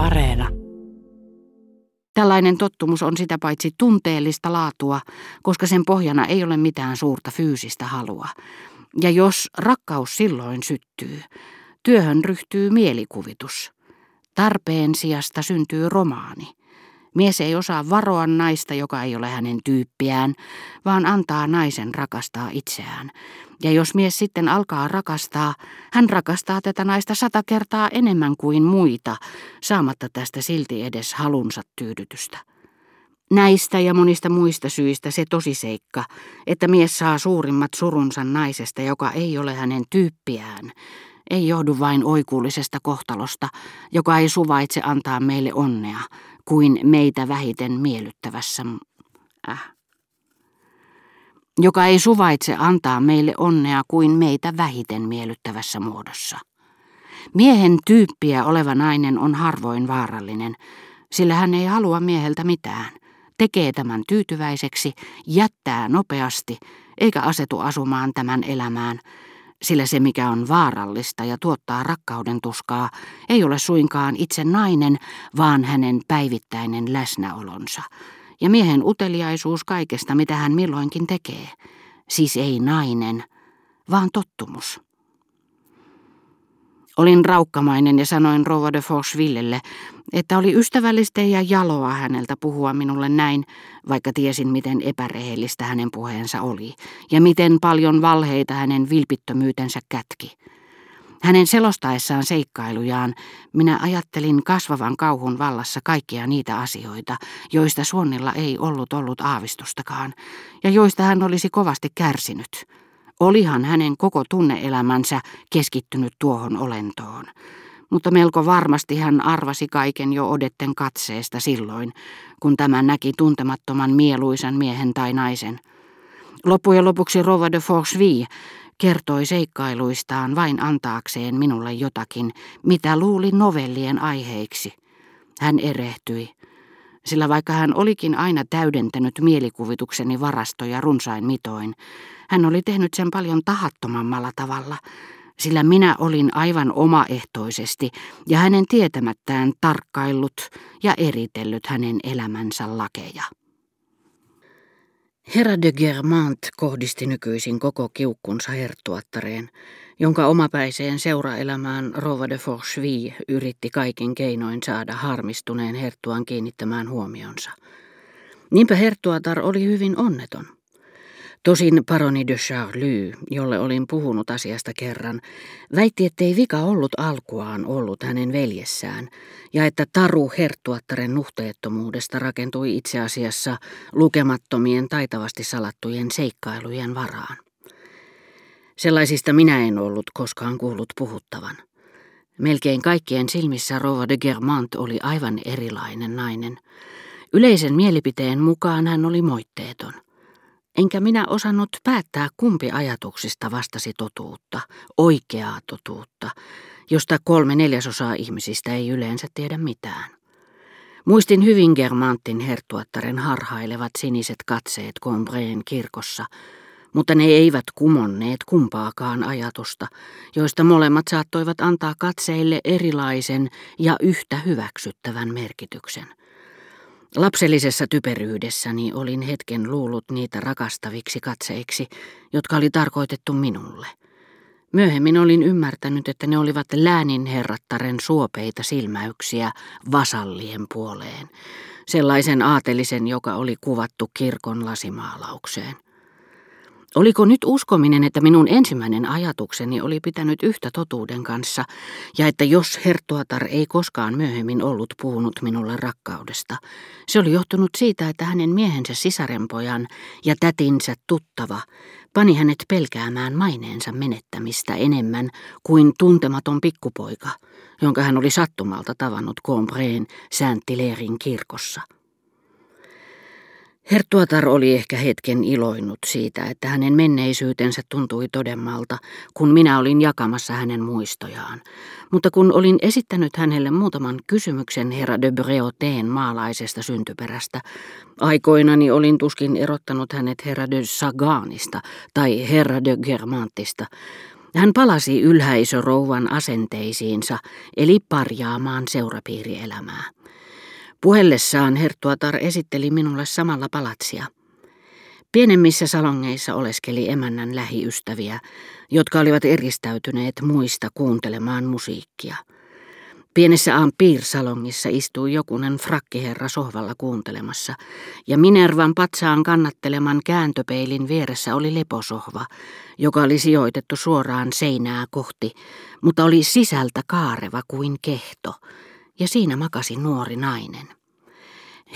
Areena. Tällainen tottumus on sitä paitsi tunteellista laatua, koska sen pohjana ei ole mitään suurta fyysistä halua. Ja jos rakkaus silloin syttyy, työhön ryhtyy mielikuvitus. Tarpeen sijasta syntyy romaani. Mies ei osaa varoa naista, joka ei ole hänen tyyppiään, vaan antaa naisen rakastaa itseään. Ja jos mies sitten alkaa rakastaa, hän rakastaa tätä naista sata kertaa enemmän kuin muita, saamatta tästä silti edes halunsa tyydytystä. Näistä ja monista muista syistä se tosiseikka, että mies saa suurimmat surunsa naisesta, joka ei ole hänen tyyppiään, ei johdu vain oikuullisesta kohtalosta, joka ei suvaitse antaa meille onnea, kuin meitä vähiten miellyttävässä äh. Joka ei suvaitse antaa meille onnea kuin meitä vähiten miellyttävässä muodossa. Miehen tyyppiä oleva nainen on harvoin vaarallinen, sillä hän ei halua mieheltä mitään, tekee tämän tyytyväiseksi, jättää nopeasti, eikä asetu asumaan tämän elämään, sillä se mikä on vaarallista ja tuottaa rakkauden tuskaa ei ole suinkaan itse nainen, vaan hänen päivittäinen läsnäolonsa ja miehen uteliaisuus kaikesta, mitä hän milloinkin tekee. Siis ei nainen, vaan tottumus. Olin raukkamainen ja sanoin Rova de Forsvillelle, että oli ystävällistä ja jaloa häneltä puhua minulle näin, vaikka tiesin miten epärehellistä hänen puheensa oli, ja miten paljon valheita hänen vilpittömyytensä kätki. Hänen selostaessaan seikkailujaan minä ajattelin kasvavan kauhun vallassa kaikkia niitä asioita, joista Suonnilla ei ollut ollut aavistustakaan, ja joista hän olisi kovasti kärsinyt. Olihan hänen koko tunneelämänsä keskittynyt tuohon olentoon mutta melko varmasti hän arvasi kaiken jo odetten katseesta silloin, kun tämä näki tuntemattoman mieluisan miehen tai naisen. Loppujen lopuksi Rova de Forsville kertoi seikkailuistaan vain antaakseen minulle jotakin, mitä luuli novellien aiheiksi. Hän erehtyi, sillä vaikka hän olikin aina täydentänyt mielikuvitukseni varastoja runsain mitoin, hän oli tehnyt sen paljon tahattomammalla tavalla, sillä minä olin aivan omaehtoisesti ja hänen tietämättään tarkkaillut ja eritellyt hänen elämänsä lakeja. Herra de Germant kohdisti nykyisin koko kiukkunsa herttuattareen, jonka omapäiseen seuraelämään Rova de Forcheville yritti kaikin keinoin saada harmistuneen herttuan kiinnittämään huomionsa. Niinpä herttuatar oli hyvin onneton. Tosin paroni de Charlie, jolle olin puhunut asiasta kerran, väitti, ettei vika ollut alkuaan ollut hänen veljessään, ja että taru herttuattaren nuhteettomuudesta rakentui itse asiassa lukemattomien taitavasti salattujen seikkailujen varaan. Sellaisista minä en ollut koskaan kuullut puhuttavan. Melkein kaikkien silmissä Rova de Germant oli aivan erilainen nainen. Yleisen mielipiteen mukaan hän oli moitteeton – Enkä minä osannut päättää, kumpi ajatuksista vastasi totuutta, oikeaa totuutta, josta kolme neljäsosaa ihmisistä ei yleensä tiedä mitään. Muistin hyvin Germantin herttuattaren harhailevat siniset katseet Combreen kirkossa, mutta ne eivät kumonneet kumpaakaan ajatusta, joista molemmat saattoivat antaa katseille erilaisen ja yhtä hyväksyttävän merkityksen. Lapsellisessa typeryydessäni olin hetken luullut niitä rakastaviksi katseiksi, jotka oli tarkoitettu minulle. Myöhemmin olin ymmärtänyt, että ne olivat lääninherrattaren suopeita silmäyksiä vasallien puoleen, sellaisen aatelisen, joka oli kuvattu kirkon lasimaalaukseen. Oliko nyt uskominen, että minun ensimmäinen ajatukseni oli pitänyt yhtä totuuden kanssa, ja että jos herttuatar ei koskaan myöhemmin ollut puhunut minulle rakkaudesta, se oli johtunut siitä, että hänen miehensä sisarenpojan ja tätinsä tuttava pani hänet pelkäämään maineensa menettämistä enemmän kuin tuntematon pikkupoika, jonka hän oli sattumalta tavannut Combreen saint kirkossa. Herttuatar oli ehkä hetken iloinut siitä, että hänen menneisyytensä tuntui todemmalta, kun minä olin jakamassa hänen muistojaan. Mutta kun olin esittänyt hänelle muutaman kysymyksen herra de Breauteen maalaisesta syntyperästä, aikoinani olin tuskin erottanut hänet herra de Saganista tai herra de Germantista, Hän palasi ylhäisörouvan asenteisiinsa, eli parjaamaan seurapiirielämää. Puhellessaan Herttuatar esitteli minulle samalla palatsia. Pienemmissä salongeissa oleskeli emännän lähiystäviä, jotka olivat eristäytyneet muista kuuntelemaan musiikkia. Pienessä Ampir-salongissa istui jokunen frakkiherra sohvalla kuuntelemassa, ja Minervan patsaan kannatteleman kääntöpeilin vieressä oli leposohva, joka oli sijoitettu suoraan seinää kohti, mutta oli sisältä kaareva kuin kehto, ja siinä makasi nuori nainen.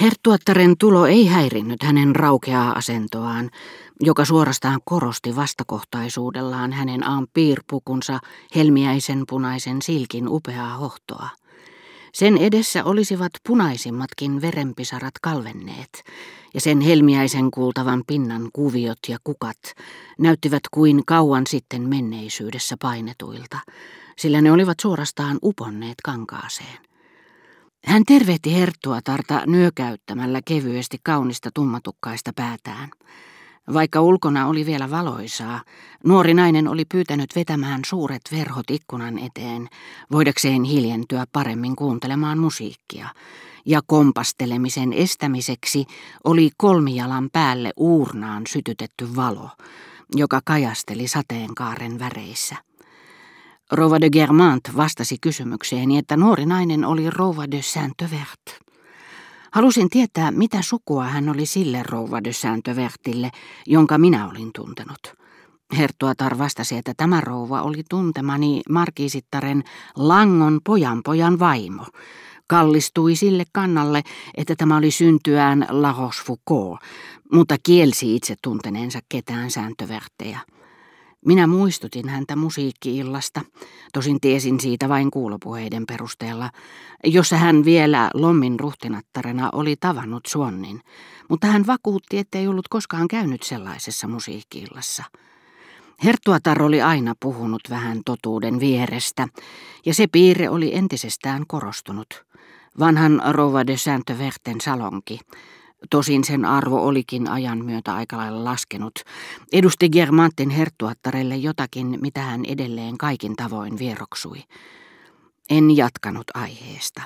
Herttuattaren tulo ei häirinnyt hänen raukeaa asentoaan, joka suorastaan korosti vastakohtaisuudellaan hänen piirpukunsa helmiäisen punaisen silkin upeaa hohtoa. Sen edessä olisivat punaisimmatkin verenpisarat kalvenneet, ja sen helmiäisen kuultavan pinnan kuviot ja kukat näyttivät kuin kauan sitten menneisyydessä painetuilta, sillä ne olivat suorastaan uponneet kankaaseen. Hän tervehti Herttuatarta nyökäyttämällä kevyesti kaunista tummatukkaista päätään. Vaikka ulkona oli vielä valoisaa, nuori nainen oli pyytänyt vetämään suuret verhot ikkunan eteen, voidakseen hiljentyä paremmin kuuntelemaan musiikkia, ja kompastelemisen estämiseksi oli kolmijalan päälle uurnaan sytytetty valo, joka kajasteli sateenkaaren väreissä. Rouva de Germant vastasi kysymykseeni, että nuori nainen oli rouva de Saint-Vert. Halusin tietää, mitä sukua hän oli sille rouva de Saint-Vertille, jonka minä olin tuntenut. Herttuatar vastasi, että tämä rouva oli tuntemani markiisittaren Langon pojanpojan vaimo. Kallistui sille kannalle, että tämä oli syntyään La Rochefoucauld, mutta kielsi itse tunteneensa ketään sääntöverttejä. Minä muistutin häntä musiikkiillasta, tosin tiesin siitä vain kuulopuheiden perusteella, jossa hän vielä Lommin ruhtinattarena oli tavannut Suonnin, mutta hän vakuutti, ettei ollut koskaan käynyt sellaisessa musiikkiillassa. Herttuatar oli aina puhunut vähän totuuden vierestä, ja se piirre oli entisestään korostunut. Vanhan Rova de Saint-Verten salonki, Tosin sen arvo olikin ajan myötä aika lailla laskenut. Edusti Germantin herttuattarelle jotakin, mitä hän edelleen kaikin tavoin vieroksui. En jatkanut aiheesta.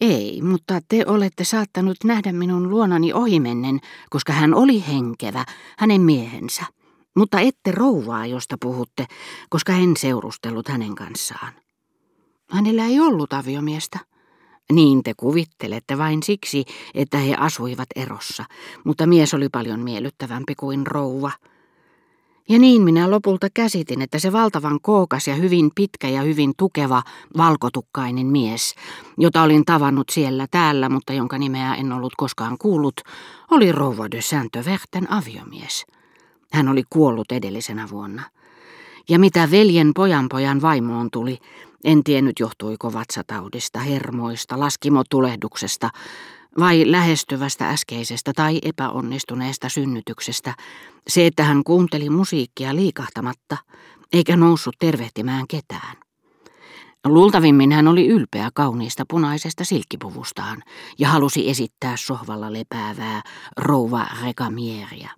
Ei, mutta te olette saattanut nähdä minun luonani ohimennen, koska hän oli henkevä, hänen miehensä. Mutta ette rouvaa, josta puhutte, koska en seurustellut hänen kanssaan. Hänellä ei ollut aviomiestä. Niin te kuvittelette vain siksi, että he asuivat erossa, mutta mies oli paljon miellyttävämpi kuin rouva. Ja niin minä lopulta käsitin, että se valtavan kookas ja hyvin pitkä ja hyvin tukeva valkotukkainen mies, jota olin tavannut siellä täällä, mutta jonka nimeä en ollut koskaan kuullut, oli rouva de Saint-Verten aviomies. Hän oli kuollut edellisenä vuonna. Ja mitä veljen pojanpojan vaimoon tuli, en tiennyt johtuiko vatsataudista, hermoista, laskimotulehduksesta vai lähestyvästä äskeisestä tai epäonnistuneesta synnytyksestä. Se, että hän kuunteli musiikkia liikahtamatta, eikä noussut tervehtimään ketään. Luultavimmin hän oli ylpeä kauniista punaisesta silkkipuvustaan ja halusi esittää sohvalla lepäävää rouva regamieria.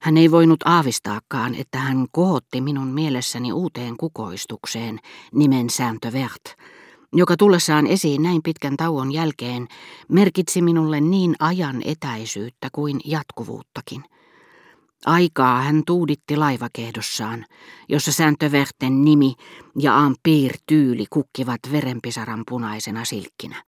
Hän ei voinut aavistaakaan, että hän kohotti minun mielessäni uuteen kukoistukseen nimen Sääntö Vert, joka tullessaan esiin näin pitkän tauon jälkeen merkitsi minulle niin ajan etäisyyttä kuin jatkuvuuttakin. Aikaa hän tuuditti laivakehdossaan, jossa Sääntöverten nimi ja Ampir tyyli kukkivat verenpisaran punaisena silkkinä.